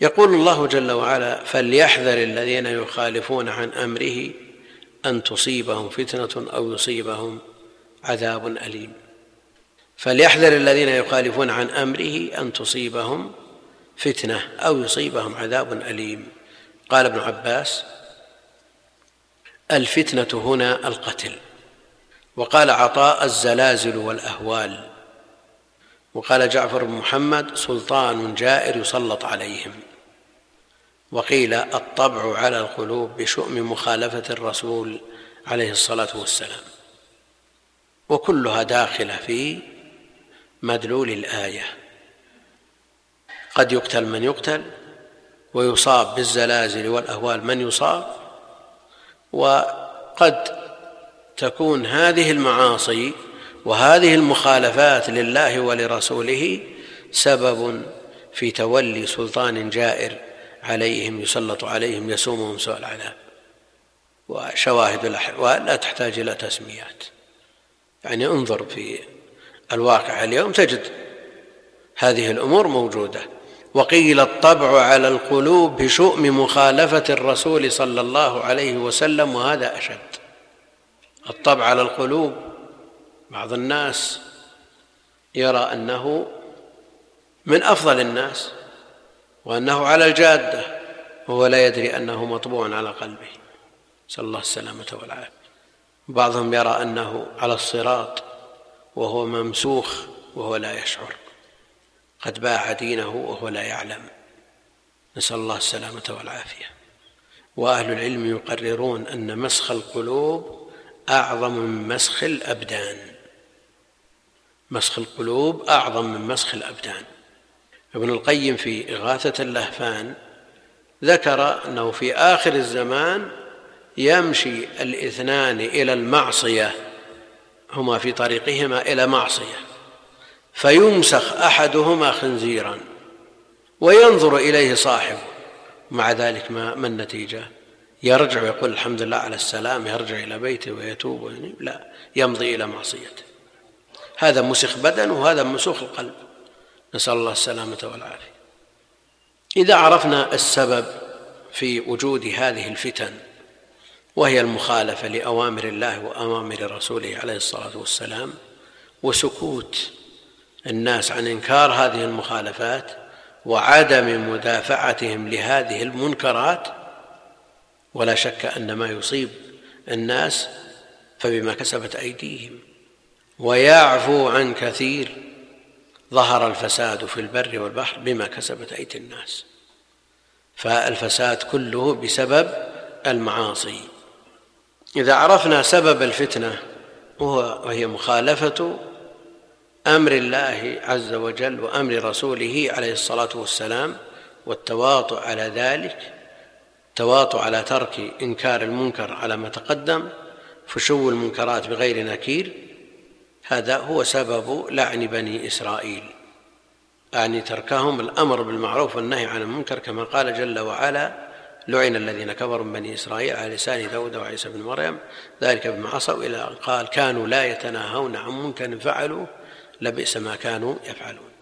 يقول الله جل وعلا فليحذر الذين يخالفون عن أمره أن تصيبهم فتنة أو يصيبهم عذاب أليم. فليحذر الذين يخالفون عن أمره أن تصيبهم فتنة أو يصيبهم عذاب أليم. قال ابن عباس الفتنة هنا القتل. وقال عطاء الزلازل والأهوال. وقال جعفر بن محمد سلطان جائر يسلط عليهم. وقيل الطبع على القلوب بشؤم مخالفة الرسول عليه الصلاة والسلام. وكلها داخلة في مدلول الآية. قد يقتل من يقتل ويصاب بالزلازل والأهوال من يصاب وقد تكون هذه المعاصي وهذه المخالفات لله ولرسوله سبب في تولي سلطان جائر عليهم يسلط عليهم يسومهم سوء العذاب. وشواهد الأحوال لا تحتاج إلى تسميات. يعني انظر في الواقع اليوم تجد هذه الأمور موجودة. وقيل الطبع على القلوب بشؤم مخالفة الرسول صلى الله عليه وسلم وهذا أشد. الطبع على القلوب بعض الناس يرى أنه من أفضل الناس. وأنه على الجادة وهو لا يدري أنه مطبوع على قلبه. نسأل الله السلامة والعافية. بعضهم يرى أنه على الصراط وهو ممسوخ وهو لا يشعر. قد باع دينه وهو لا يعلم. نسأل الله السلامة والعافية. وأهل العلم يقررون أن مسخ القلوب أعظم من مسخ الأبدان. مسخ القلوب أعظم من مسخ الأبدان. ابن القيم في إغاثة اللهفان ذكر أنه في آخر الزمان يمشي الاثنان إلى المعصية هما في طريقهما إلى معصية فيمسخ أحدهما خنزيرا وينظر إليه صاحبه مع ذلك ما, ما النتيجة؟ يرجع ويقول الحمد لله على السلام يرجع إلى بيته ويتوب وينيب لا يمضي إلى معصيته. هذا مسخ بدن وهذا مسوخ القلب. نسأل الله السلامة والعافية. إذا عرفنا السبب في وجود هذه الفتن وهي المخالفة لأوامر الله وأوامر رسوله عليه الصلاة والسلام وسكوت الناس عن إنكار هذه المخالفات وعدم مدافعتهم لهذه المنكرات ولا شك أن ما يصيب الناس فبما كسبت أيديهم ويعفو عن كثير ظهر الفساد في البر والبحر بما كسبت أيدي الناس. فالفساد كله بسبب المعاصي. إذا عرفنا سبب الفتنة وهي مخالفة أمر الله عز وجل وأمر رسوله عليه الصلاة والسلام والتواطؤ على ذلك التواطؤ على ترك إنكار المنكر على ما تقدم فشو المنكرات بغير نكير هذا هو سبب لعن بني إسرائيل أعني تركهم الأمر بالمعروف والنهي عن المنكر كما قال جل وعلا لعن الذين كفروا من بني إسرائيل على لسان داود وعيسى بن مريم ذلك بما عصوا إلى قال كانوا لا يتناهون عن منكر فعلوا لبئس ما كانوا يفعلون.